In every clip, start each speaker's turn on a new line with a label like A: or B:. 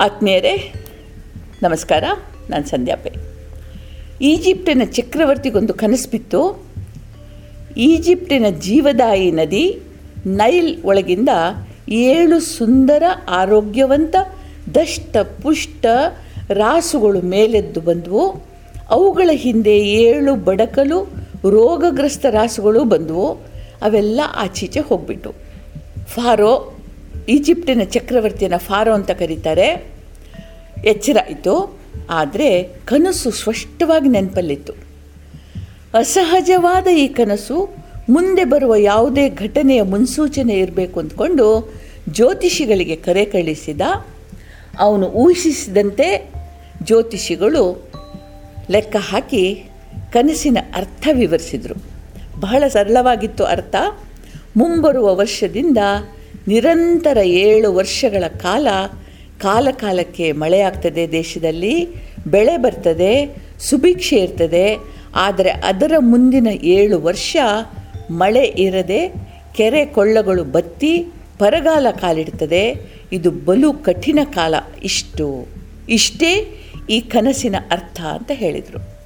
A: ಆತ್ಮೀಯರೇ, ನಮಸ್ಕಾರ, ನಾನು ಸಂಧ್ಯಾ ಪೈ. ಈಜಿಪ್ಟಿನ ಚಕ್ರವರ್ತಿಗೊಂದು ಕನಸು ಬಿತ್ತು. ಈಜಿಪ್ಟಿನ ಜೀವದಾಯಿ ನದಿ ನೈಲ್ ಒಳಗಿಂದ ಏಳು ಸುಂದರ ಆರೋಗ್ಯವಂತ ದಷ್ಟ ಪುಷ್ಟ ರಾಸುಗಳು ಮೇಲೆದ್ದು ಬಂದವು. ಅವುಗಳ ಹಿಂದೆ ಏಳು ಬಡಕಲು ರೋಗಗ್ರಸ್ತ ರಾಸುಗಳು ಬಂದವು. ಅವೆಲ್ಲ ಆಚೀಚೆ ಹೋಗ್ಬಿಟ್ಟು. ಫಾರೋ ಈಜಿಪ್ಟಿನ ಚಕ್ರವರ್ತಿಯನ್ನು ಫಾರೋ ಅಂತ ಕರೀತಾರೆ. ಎಚ್ಚರ ಇತ್ತು. ಆದರೆ ಕನಸು ಸ್ಪಷ್ಟವಾಗಿ ನೆನಪಲ್ಲಿತ್ತು. ಅಸಹಜವಾದ ಈ ಕನಸು ಮುಂದೆ ಬರುವ ಯಾವುದೇ ಘಟನೆಯ ಮುನ್ಸೂಚನೆ ಇರಬೇಕು ಅಂದ್ಕೊಂಡು ಜ್ಯೋತಿಷಿಗಳಿಗೆ ಕರೆ ಕಳಿಸಿದ. ಅವನು ಊಹಿಸಿದಂತೆ ಜ್ಯೋತಿಷಿಗಳು ಲೆಕ್ಕ ಹಾಕಿ ಕನಸಿನ ಅರ್ಥ ವಿವರಿಸಿದರು. ಬಹಳ ಸರಳವಾಗಿತ್ತು ಅರ್ಥ. ಮುಂಬರುವ ವರ್ಷದಿಂದ ನಿರಂತರ ಏಳು ವರ್ಷಗಳ ಕಾಲ ಕಾಲ ಕಾಲಕ್ಕೆ ಮಳೆಯಾಗ್ತದೆ ದೇಶದಲ್ಲಿ, ಬೆಳೆ ಬರ್ತದೆ, ಸುಭಿಕ್ಷೆ ಇರ್ತದೆ. ಆದರೆ ಅದರ ಮುಂದಿನ ಏಳು ವರ್ಷ ಮಳೆ ಇರದೆ ಕೆರೆ ಕೊಳ್ಳಗಳು ಬತ್ತಿ ಬರಗಾಲ ಕಾಲಿಡ್ತದೆ. ಇದು ಬಲು ಕಠಿಣ ಕಾಲ ಇಷ್ಟು. ಇಷ್ಟೇ ಈ ಕನಸಿನ ಅರ್ಥ ಅಂತ ಹೇಳಿದರು.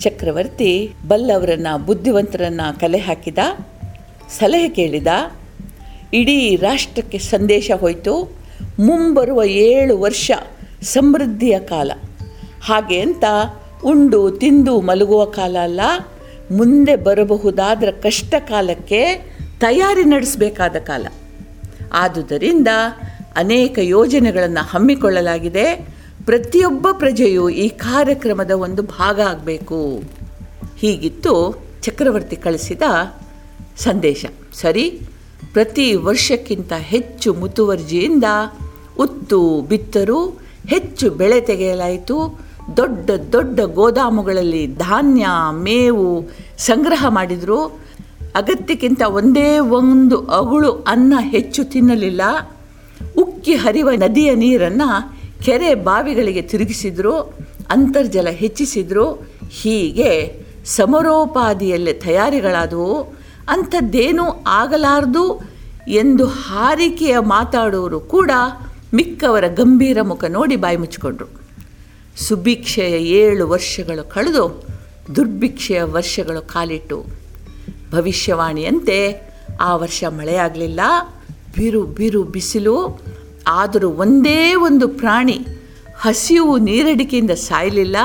A: ಚಕ್ರವರ್ತಿ ಬಲ್ಲವರನ್ನು ಬುದ್ಧಿವಂತರನ್ನು ಕಲೆ ಹಾಕಿದ, ಸಲಹೆ ಕೇಳಿದ ಇಡೀ ರಾಷ್ಟ್ರಕ್ಕೆ ಸಂದೇಶ ಹೋಯಿತು. ಮುಂಬರುವ ಏಳು ವರ್ಷ ಸಮೃದ್ಧಿಯ ಕಾಲ. ಹಾಗೆ ಅಂತ ಉಂಡು ತಿಂದು ಮಲಗುವ ಕಾಲ ಅಲ್ಲ, ಮುಂದೆ ಬರಬಹುದಾದ ಕಷ್ಟ ಕಾಲಕ್ಕೆ ತಯಾರಿ ನಡೆಸಬೇಕಾದ ಕಾಲ. ಆದುದರಿಂದ ಅನೇಕ ಯೋಜನೆಗಳನ್ನು ಹಮ್ಮಿಕೊಳ್ಳಲಾಗಿದೆ. ಪ್ರತಿಯೊಬ್ಬ ಪ್ರಜೆಯು ಈ ಕಾರ್ಯಕ್ರಮದ ಒಂದು ಭಾಗ ಆಗಬೇಕು. ಹೀಗಿತ್ತು ಚಕ್ರವರ್ತಿ ಕಳಿಸಿದ ಸಂದೇಶ. ಸರಿ? ಪ್ರತಿ ವರ್ಷಕ್ಕಿಂತ ಹೆಚ್ಚು ಮುತುವರ್ಜಿಯಿಂದ ಉತ್ತು ಬಿತ್ತರು, ಹೆಚ್ಚು ಬೆಳೆ ತೆಗೆಯಲಾಯಿತು. ದೊಡ್ಡ ದೊಡ್ಡ ಗೋದಾಮುಗಳಲ್ಲಿ ಧಾನ್ಯ, ಮೇವು ಸಂಗ್ರಹ ಮಾಡಿದರು. ಅಗತ್ಯಕ್ಕಿಂತ ಒಂದೇ ಒಂದು ಅಗುಳು ಅನ್ನ ಹೆಚ್ಚು ತಿನ್ನಲಿಲ್ಲ. ಉಕ್ಕಿ ಹರಿವ ನದಿಯ ನೀರನ್ನು ಕೆರೆ ಬಾವಿಗಳಿಗೆ ತಿರುಗಿಸಿದರು, ಅಂತರ್ಜಲ ಹೆಚ್ಚಿಸಿದರು. ಹೀಗೆ ಸಮರೋಪಾದಿಯಲ್ಲಿ ತಯಾರಿಗಳಾದವು. ಅಂಥದ್ದೇನೂ ಆಗಲಾರದು. ಎಂದು ಹಾರಿಕೆಯ ಮಾತಾಡುವರು ಕೂಡ ಮಿಕ್ಕವರ ಗಂಭೀರ ಮುಖ ನೋಡಿ ಬಾಯಿ ಮುಚ್ಚಿಕೊಂಡ್ರು. ಸುಭಿಕ್ಷೆಯ ಏಳು ವರ್ಷಗಳು ಕಳೆದು ದುರ್ಭಿಕ್ಷೆಯ ವರ್ಷಗಳು ಕಾಲಿಟ್ಟು. ಭವಿಷ್ಯವಾಣಿಯಂತೆ ಆ ವರ್ಷ ಮಳೆಯಾಗಲಿಲ್ಲ. ಬಿರು ಬಿರು ಬಿಸಿಲು, ಆದರೂ ಒಂದೇ ಒಂದು ಪ್ರಾಣಿ ಹಸಿವು ನೀರಡಿಕೆಯಿಂದ ಸಾಯಲಿಲ್ಲ.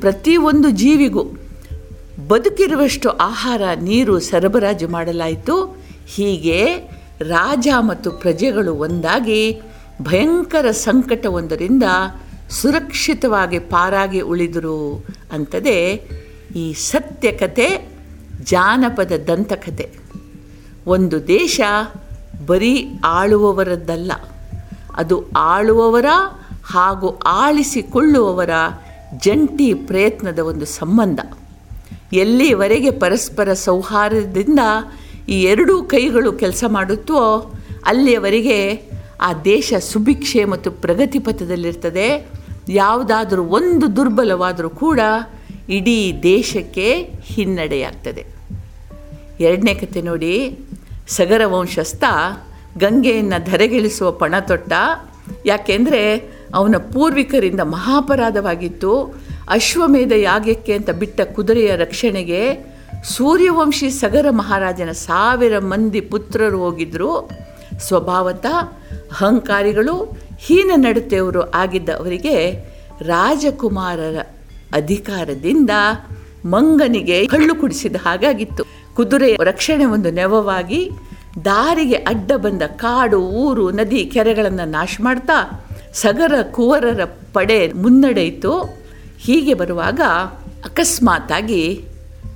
A: ಪ್ರತಿಯೊಂದು ಜೀವಿಗೂ ಬದುಕಿರುವಷ್ಟು ಆಹಾರ, ನೀರು ಸರಬರಾಜು ಮಾಡಲಾಯಿತು. ಹೀಗೆ ರಾಜ ಮತ್ತು ಪ್ರಜೆಗಳು ಒಂದಾಗಿ ಭಯಂಕರ ಸಂಕಟವೊಂದರಿಂದ ಸುರಕ್ಷಿತವಾಗಿ ಪಾರಾಗಿ ಉಳಿದರು ಅಂತದೇ ಈ ಸತ್ಯಕತೆ ಜಾನಪದ ದಂತಕತೆ. ಒಂದು ದೇಶ ಬರೀ ಆಳುವವರದ್ದಲ್ಲ, ಅದು ಆಳುವವರ ಹಾಗೂ ಆಳಿಸಿಕೊಳ್ಳುವವರ ಜಂಟಿ ಪ್ರಯತ್ನದ ಒಂದು ಸಂಬಂಧ. ಎಲ್ಲಿವರೆಗೆ ಪರಸ್ಪರ ಸೌಹಾರ್ದದಿಂದ ಈ ಎರಡೂ ಕೈಗಳು ಕೆಲಸ ಮಾಡುತ್ತೋ, ಅಲ್ಲಿಯವರೆಗೆ ಆ ದೇಶ ಸುಭಿಕ್ಷೆ ಮತ್ತು ಪ್ರಗತಿ ಪಥದಲ್ಲಿರ್ತದೆ. ಯಾವುದಾದರೂ ಒಂದು ದುರ್ಬಲವಾದರೂ ಕೂಡ ಇಡೀ ದೇಶಕ್ಕೆ ಹಿನ್ನಡೆಯಾಗ್ತದೆ. ಎರಡನೇ ಕತೆ ನೋಡಿ, ಸಗರ ವಂಶಸ್ಥ ಗಂಗೆಯನ್ನು ಧರೆಗಿಳಿಸುವ ಪಣ ತೊಟ್ಟ ಯಾಕೆಂದರೆ ಅವನ ಪೂರ್ವಿಕರಿಂದ ಮಹಾಪರಾಧವಾಗಿತ್ತು. ಅಶ್ವಮೇಧ ಯಾಗಕ್ಕೆ ಅಂತ ಬಿಟ್ಟ ಕುದುರೆಯ ರಕ್ಷಣೆಗೆ ಸೂರ್ಯವಂಶಿ ಸಗರ ಮಹಾರಾಜನ ಸಾವಿರ ಮಂದಿ ಪುತ್ರರು ಹೋಗಿದ್ದರು ಸ್ವಭಾವತ ಅಹಂಕಾರಿಗಳು, ಹೀನ ನಡತೆಯವರು ಆಗಿದ್ದ ಅವರಿಗೆ ರಾಜಕುಮಾರರ ಅಧಿಕಾರದಿಂದ ಮಂಗನಿಗೆ ಕಳ್ಳು ಕುಡಿಸಿದ ಹಾಗಾಗಿತ್ತು. ಕುದುರೆಯ ರಕ್ಷಣೆ ಒಂದು ನೆವವಾಗಿ ದಾರಿಗೆ ಅಡ್ಡ ಬಂದ ಕಾಡು, ಊರು, ನದಿ ಕೆರೆಗಳನ್ನು ನಾಶ ಮಾಡ್ತಾ ಸಗರ ಕುವರರ ಪಡೆ ಮುನ್ನಡೆಯಿತು. ಹೀಗೆ ಬರುವಾಗ ಅಕಸ್ಮಾತಾಗಿ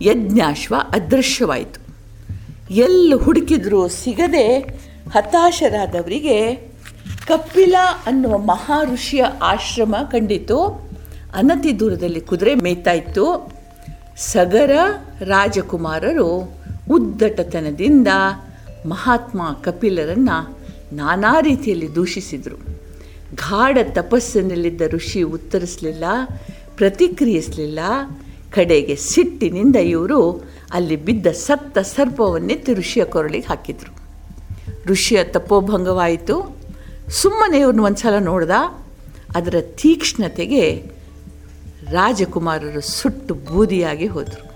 A: ಯಜ್ಞಾಶ್ವ ಅದೃಶ್ಯವಾಯಿತು. ಎಲ್ಲಿ ಹುಡುಕಿದ್ರೂ ಸಿಗದೆ ಹತಾಶರಾದವರಿಗೆ ಕಪಿಲ ಅನ್ನುವ ಮಹಾ ಋಷಿಯ ಆಶ್ರಮ ಕಂಡಿತು. ಅನತಿ ದೂರದಲ್ಲಿ ಕುದುರೆ ಮೇಯ್ತಾ ಇತ್ತು ಸಗರ ರಾಜಕುಮಾರರು ಉದ್ದಟತನದಿಂದ ಮಹಾತ್ಮ ಕಪಿಲರನ್ನು ನಾನಾ ರೀತಿಯಲ್ಲಿ ದೂಷಿಸಿದರು. ಗಾಢ ತಪಸ್ಸಿನಲ್ಲಿದ್ದ ಋಷಿ ಉತ್ತರಿಸಲಿಲ್ಲ, ಪ್ರತಿಕ್ರಿಯಿಸಲಿಲ್ಲ ಕಡೆಗೆ ಸಿಟ್ಟಿನಿಂದ ಇವರು ಅಲ್ಲಿ ಬಿದ್ದ ಸತ್ತ ಸರ್ಪವನ್ನೆತ್ತಿ ಋಷಿಯ ಕೊರಳಿಗೆ ಹಾಕಿದರು. ಋಷಿಯ ತಪೋಭಂಗವಾಯಿತು. ಸುಮ್ಮನೆ ಇವ್ರನ್ನ ಒಂದು ಸಲ ನೋಡ್ದ. ಅದರ ತೀಕ್ಷ್ಣತೆಗೆ ರಾಜಕುಮಾರರು ಸುಟ್ಟು ಬೂದಿಯಾಗಿ ಹೋದರು.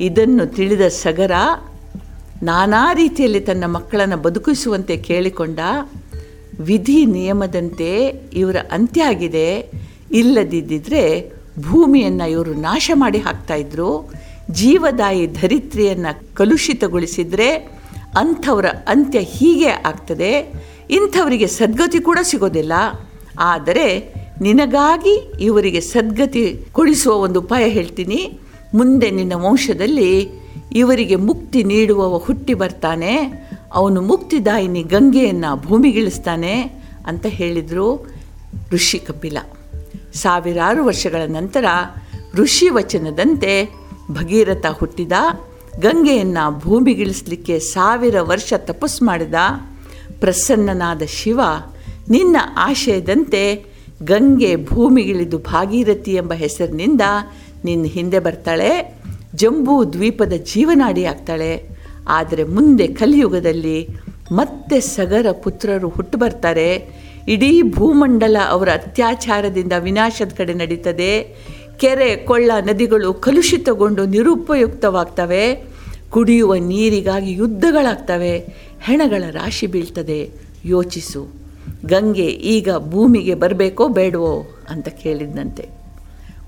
A: ಇದನ್ನು ತಿಳಿದ ಸಗರ ನಾನಾ ರೀತಿಯಲ್ಲಿ ತನ್ನ ಮಕ್ಕಳನ್ನು ಬದುಕಿಸುವಂತೆ ಕೇಳಿಕೊಂಡ, ವಿಧಿ ನಿಯಮದಂತೆ ಇವರ ಅಂತ್ಯ ಆಗಿದೆ ಇಲ್ಲದಿದ್ದರೆ ಭೂಮಿಯನ್ನು ಇವರು ನಾಶ ಮಾಡಿ ಹಾಕ್ತಾಯಿದ್ರು ಜೀವದಾಯಿ ಧರಿತ್ರಿಯನ್ನು ಕಲುಷಿತಗೊಳಿಸಿದರೆ ಅಂಥವರ ಅಂತ್ಯ ಹೀಗೆ ಆಗ್ತದೆ. ಇಂಥವರಿಗೆ ಸದ್ಗತಿ ಕೂಡ ಸಿಗೋದಿಲ್ಲ. ಆದರೆ ನಿನಗಾಗಿ ಇವರಿಗೆ ಸದ್ಗತಿ ಕೊಡಿಸುವ ಒಂದು ಉಪಾಯ ಹೇಳ್ತೀನಿ. ಮುಂದೆ ನಿನ್ನ ವಂಶದಲ್ಲಿ ಇವರಿಗೆ ಮುಕ್ತಿ ನೀಡುವವ ಹುಟ್ಟಿ ಬರ್ತಾನೆ. ಅವನು ಮುಕ್ತಿದಾಯಿನಿ ಗಂಗೆಯನ್ನು ಭೂಮಿಗಿಳಿಸ್ತಾನೆ ಅಂತ ಹೇಳಿದರು ಋಷಿ ಕಪಿಲ. ಸಾವಿರಾರು ವರ್ಷಗಳ ನಂತರ ಋಷಿ ವಚನದಂತೆ ಭಗೀರಥ ಹುಟ್ಟಿದ, ಗಂಗೆಯನ್ನು ಭೂಮಿಗಿಳಿಸಲಿಕ್ಕೆ ಸಾವಿರ ವರ್ಷ ತಪಸ್ಸು ಮಾಡಿದ ಪ್ರಸನ್ನನಾದ ಶಿವ ನಿನ್ನ ಆಶಯದಂತೆ ಗಂಗೆ ಭೂಮಿಗಿಳಿದು ಭಾಗೀರಥಿ ಎಂಬ ಹೆಸರಿನಿಂದ ನಿನ್ನ ಹಿಂದೆ ಬರ್ತಾಳೆ, ಜಂಬೂ ದ್ವೀಪದ ಜೀವನಾಡಿ ಆಗ್ತಾಳೆ. ಆದರೆ ಮುಂದೆ ಕಲಿಯುಗದಲ್ಲಿ ಮತ್ತೆ ಸಗರ ಪುತ್ರರು ಹುಟ್ಟು ಬರ್ತಾರೆ. ಇಡೀ ಭೂಮಂಡಲ ಅವರ ಅತ್ಯಾಚಾರದಿಂದ ವಿನಾಶದ ಕಡೆ ನಡೀತದೆ. ಕೆರೆ, ಕೊಳ್ಳ, ನದಿಗಳು ಕಲುಷಿತಗೊಂಡು ನಿರುಪಯುಕ್ತವಾಗ್ತವೆ. ಕುಡಿಯುವ ನೀರಿಗಾಗಿ ಯುದ್ಧಗಳಾಗ್ತವೆ. ಹೆಣಗಳ ರಾಶಿ ಬೀಳ್ತದೆ. ಯೋಚಿಸು. ಗಂಗೆ ಈಗ ಭೂಮಿಗೆ ಬರಬೇಕೋ ಬೇಡವೋ ಅಂತ ಕೇಳಿದಂತೆ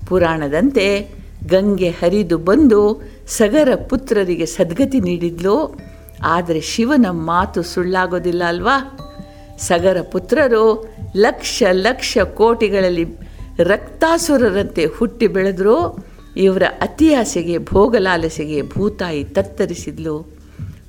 A: ಪುರಾಣದಂತೆ ಗಂಗೆ ಹರಿದು ಬಂದು ಸಗರ ಪುತ್ರರಿಗೆ ಸದ್ಗತಿ ನೀಡಿದ್ಲು. ಆದರೆ ಶಿವನ ಮಾತು ಸುಳ್ಳಾಗೋದಿಲ್ಲ ಅಲ್ವಾ? ಸಗರ ಪುತ್ರರು ಲಕ್ಷ ಲಕ್ಷ ಕೋಟಿಗಳಲ್ಲಿ ರಕ್ತಾಸುರರಂತೆ ಹುಟ್ಟಿ ಬೆಳೆದ್ರು. ಇವರ ಅತಿಯಾಸೆಗೆ ಭೋಗಲಾಲಸೆಗೆ ಭೂತಾಯಿ ತತ್ತರಿಸಿದ್ಲು.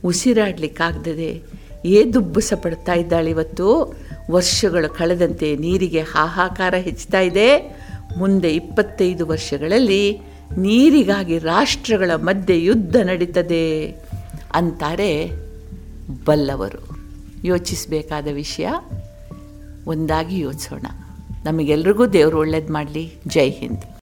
A: ಉಸಿರಾಡಲಿಕ್ಕಾಗ್ದದೆ ಏ ದುಬ್ಬುಸ ಪಡ್ತಾ ಇದ್ದಾಳೆ ಇವತ್ತು. ವರ್ಷಗಳು ಕಳೆದಂತೆ ನೀರಿಗೆ ಹಾಹಾಕಾರ ಹೆಚ್ಚುತ್ತಾ ಇದೆ. ಮುಂದೆ ಇಪ್ಪತ್ತೈದು ವರ್ಷಗಳಲ್ಲಿ ನೀರಿಗಾಗಿ ರಾಷ್ಟ್ರಗಳ ಮಧ್ಯೆ ಯುದ್ಧ ನಡೀತದೆ ಅಂತಾರೆ ಬಲ್ಲವರು. ಯೋಚಿಸಬೇಕಾದ ವಿಷಯ ಒಂದಾಗಿ ಯೋಚಿಸೋಣ. ನಮಗೆಲ್ರಿಗೂ ದೇವರು ಒಳ್ಳೇದು ಮಾಡಲಿ. ಜೈ ಹಿಂದ್.